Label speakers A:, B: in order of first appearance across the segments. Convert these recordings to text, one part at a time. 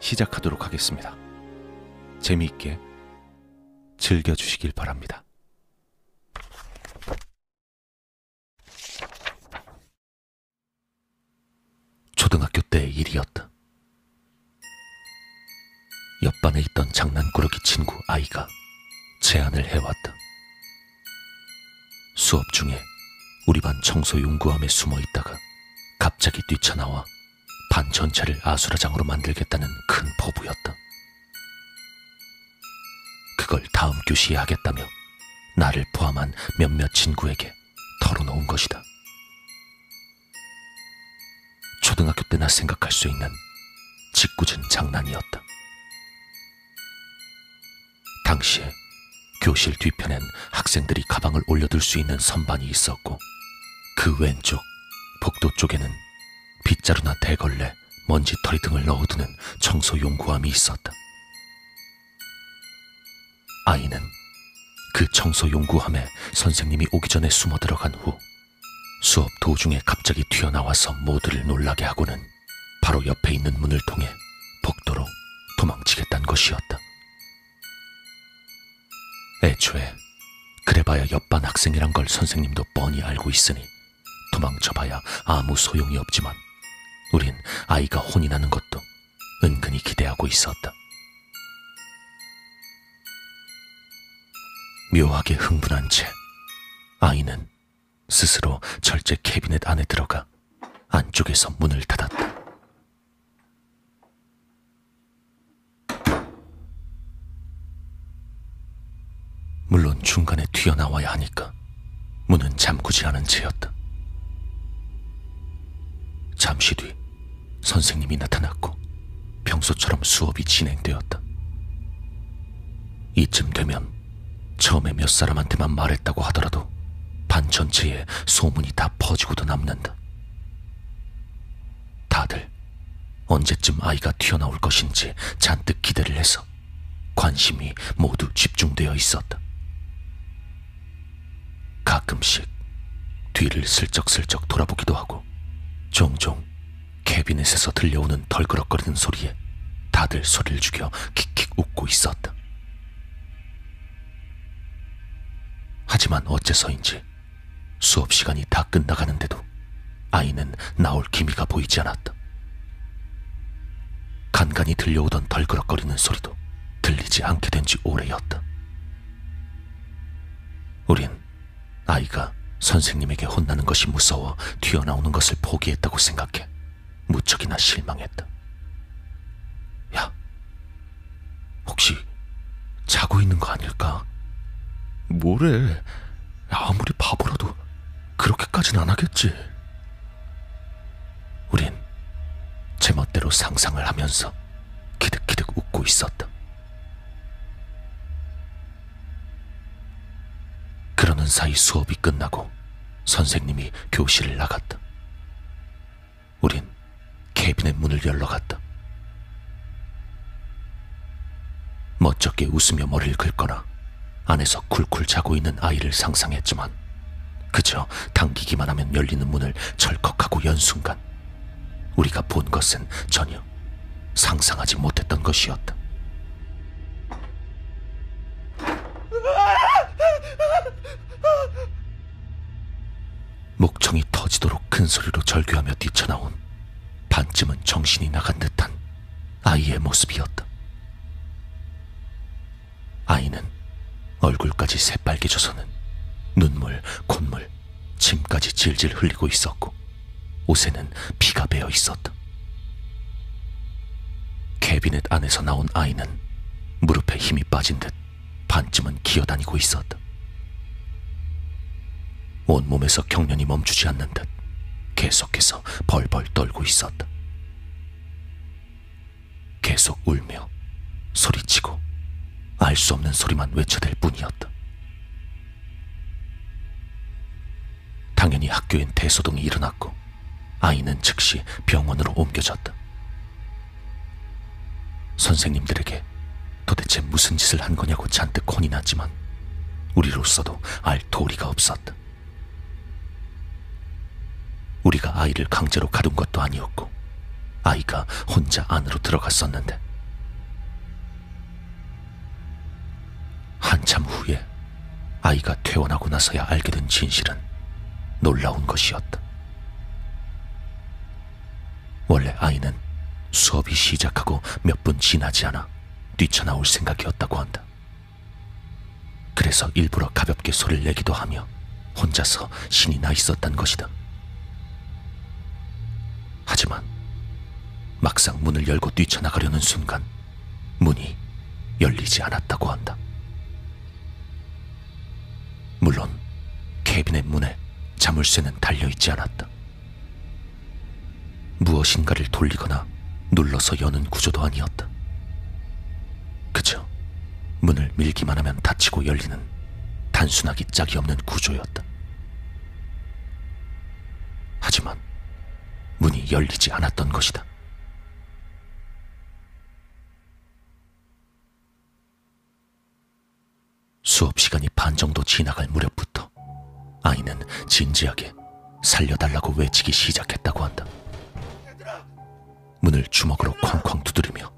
A: 시작하도록 하겠습니다. 재미있게 즐겨주시길 바랍니다. 초등학교 때의 일이었다. 옆반에 있던 장난꾸러기 친구 아이가 제안을 해왔다. 수업 중에 우리 반 청소 용구함에 숨어 있다가 갑자기 뛰쳐나와 반 전체를 아수라장으로 만들겠다는 큰 포부였다. 그걸 다음 교시에 하겠다며 나를 포함한 몇몇 친구에게 털어놓은 것이다. 초등학교 때나 생각할 수 있는 짓궂은 장난이었다. 당시에 교실 뒤편엔 학생들이 가방을 올려둘 수 있는 선반이 있었고 그 왼쪽 복도 쪽에는 빗자루나 대걸레, 먼지털이 등을 넣어두는 청소 용구함이 있었다. 아이는 그 청소 용구함에 선생님이 오기 전에 숨어 들어간 후 수업 도중에 갑자기 튀어나와서 모두를 놀라게 하고는 바로 옆에 있는 문을 통해 복도로 도망치겠다는 것이었다. 애초에 그래봐야 옆반 학생이란 걸 선생님도 뻔히 알고 있으니 도망쳐봐야 아무 소용이 없지만 우린 아이가 혼이 나는 것도 은근히 기대하고 있었다. 묘하게 흥분한 채 아이는 스스로 절제 캐비넷 안에 들어가 안쪽에서 문을 닫았다. 물론 중간에 튀어나와야 하니까 문은 잠그지 않은 채였다. 잠시 뒤 선생님이 나타났고 평소처럼 수업이 진행되었다. 이쯤 되면 처음에 몇 사람한테만 말했다고 하더라도 반 전체에 소문이 다 퍼지고도 남는다. 다들 언제쯤 아이가 튀어나올 것인지 잔뜩 기대를 해서 관심이 모두 집중되어 있었다. 가끔씩 뒤를 슬쩍슬쩍 돌아보기도 하고 종종 캐비넷에서 들려오는 덜그럭거리는 소리에 다들 소리를 죽여 킥킥 웃고 있었다. 하지만 어째서인지 수업 시간이 다 끝나가는데도 아이는 나올 기미가 보이지 않았다. 간간히 들려오던 덜그럭거리는 소리도 들리지 않게 된 지 오래였다. 우린 아이가 선생님에게 혼나는 것이 무서워 튀어나오는 것을 포기했다고 생각해 무척이나 실망했다. 야, 혹시 자고 있는 거 아닐까? 뭐래? 아무리 바보라도 그렇게까진 안 하겠지. 우린 제멋대로 상상을 하면서 기득기득 웃고 있었다. 그러는 사이 수업이 끝나고 선생님이 교실을 나갔다. 캐비넷 문을 열러 갔다. 멋쩍게 웃으며 머리를 긁거나 안에서 쿨쿨 자고 있는 아이를 상상했지만 그저 당기기만 하면 열리는 문을 철컥하고 연 순간 우리가 본 것은 전혀 상상하지 못했던 것이었다. 목청이 터지도록 큰 소리로 절규하며 뛰쳐나온 반쯤은 정신이 나간 듯한 아이의 모습이었다. 아이는 얼굴까지 새빨개져서는 눈물, 콧물, 침까지 질질 흘리고 있었고 옷에는 피가 배어 있었다. 캐비넷 안에서 나온 아이는 무릎에 힘이 빠진 듯 반쯤은 기어다니고 있었다. 온몸에서 경련이 멈추지 않는 듯 계속해서 벌벌 떨고 있었다. 계속 울며 소리치고 알 수 없는 소리만 외쳐댈 뿐이었다. 당연히 학교엔 대소동이 일어났고 아이는 즉시 병원으로 옮겨졌다. 선생님들에게 도대체 무슨 짓을 한 거냐고 잔뜩 혼이 났지만 우리로서도 알 도리가 없었다. 우리가 아이를 강제로 가둔 것도 아니었고 아이가 혼자 안으로 들어갔었는데 한참 후에 아이가 퇴원하고 나서야 알게 된 진실은 놀라운 것이었다. 원래 아이는 수업이 시작하고 몇 분 지나지 않아 뛰쳐나올 생각이었다고 한다. 그래서 일부러 가볍게 소리를 내기도 하며 혼자서 신이 나 있었단 것이다. 하지만 막상 문을 열고 뛰쳐나가려는 순간 문이 열리지 않았다고 한다. 물론 캐비넷 문에 자물쇠는 달려있지 않았다. 무엇인가를 돌리거나 눌러서 여는 구조도 아니었다. 그저 문을 밀기만 하면 닫히고 열리는 단순하기 짝이 없는 구조였다. 하지만 열리지 않았던 것이다. 수업 시간이 반 정도 지나갈 무렵부터 아이는 진지하게 살려달라고 외치기 시작했다고 한다. 문을 주먹으로 쾅쾅 두드리며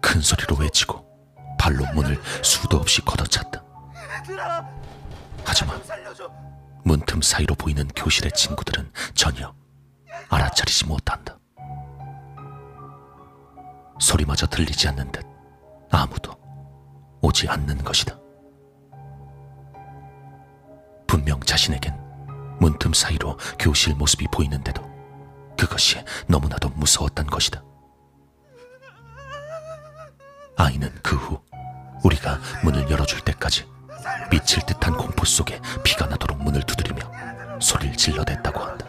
A: 큰 소리로 외치고 발로 문을 수도 없이 걷어찼다. 하지만 문틈 사이로 보이는 교실의 친구들은 전혀 알아차리지 못한다. 소리마저 들리지 않는 듯 아무도 오지 않는 것이다. 분명 자신에겐 문틈 사이로 교실 모습이 보이는데도 그것이 너무나도 무서웠단 것이다. 아이는 그 후 우리가 문을 열어줄 때까지 미칠 듯한 공포 속에 피가 나도록 문을 두드리며 소리를 질러댔다고 한다.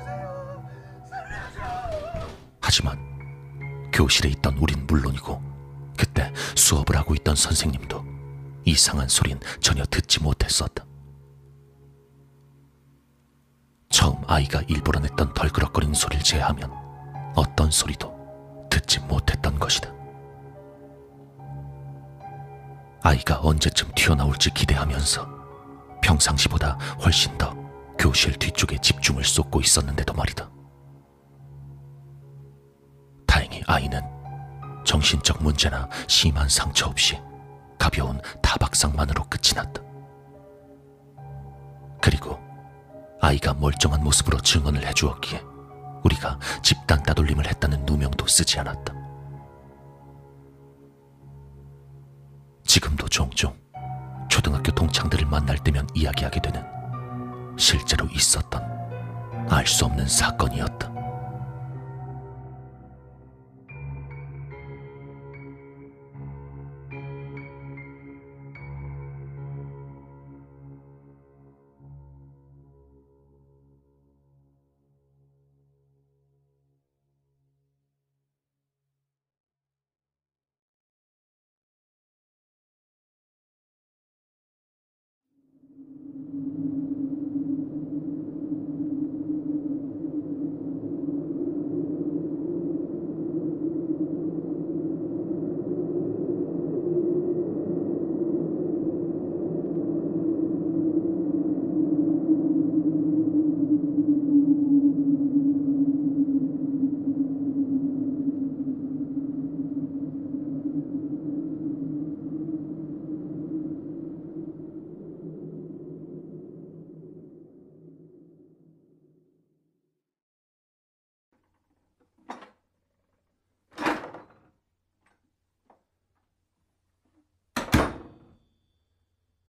A: 하지만 교실에 있던 우린 물론이고 그때 수업을 하고 있던 선생님도 이상한 소린 전혀 듣지 못했었다. 처음 아이가 일부러 냈던 덜그럭거리는 소리를 제하면 어떤 소리도 듣지 못했던 것이다. 아이가 언제쯤 튀어나올지 기대하면서 평상시보다 훨씬 더 교실 뒤쪽에 집중을 쏟고 있었는데도 말이다. 다행히 아이는 정신적 문제나 심한 상처 없이 가벼운 타박상만으로 끝이 났다. 그리고 아이가 멀쩡한 모습으로 증언을 해주었기에 우리가 집단 따돌림을 했다는 누명도 쓰지 않았다. 지금도 종종 초등학교 동창들을 만날 때면 이야기하게 되는 실제로 있었던 알 수 없는 사건이었다.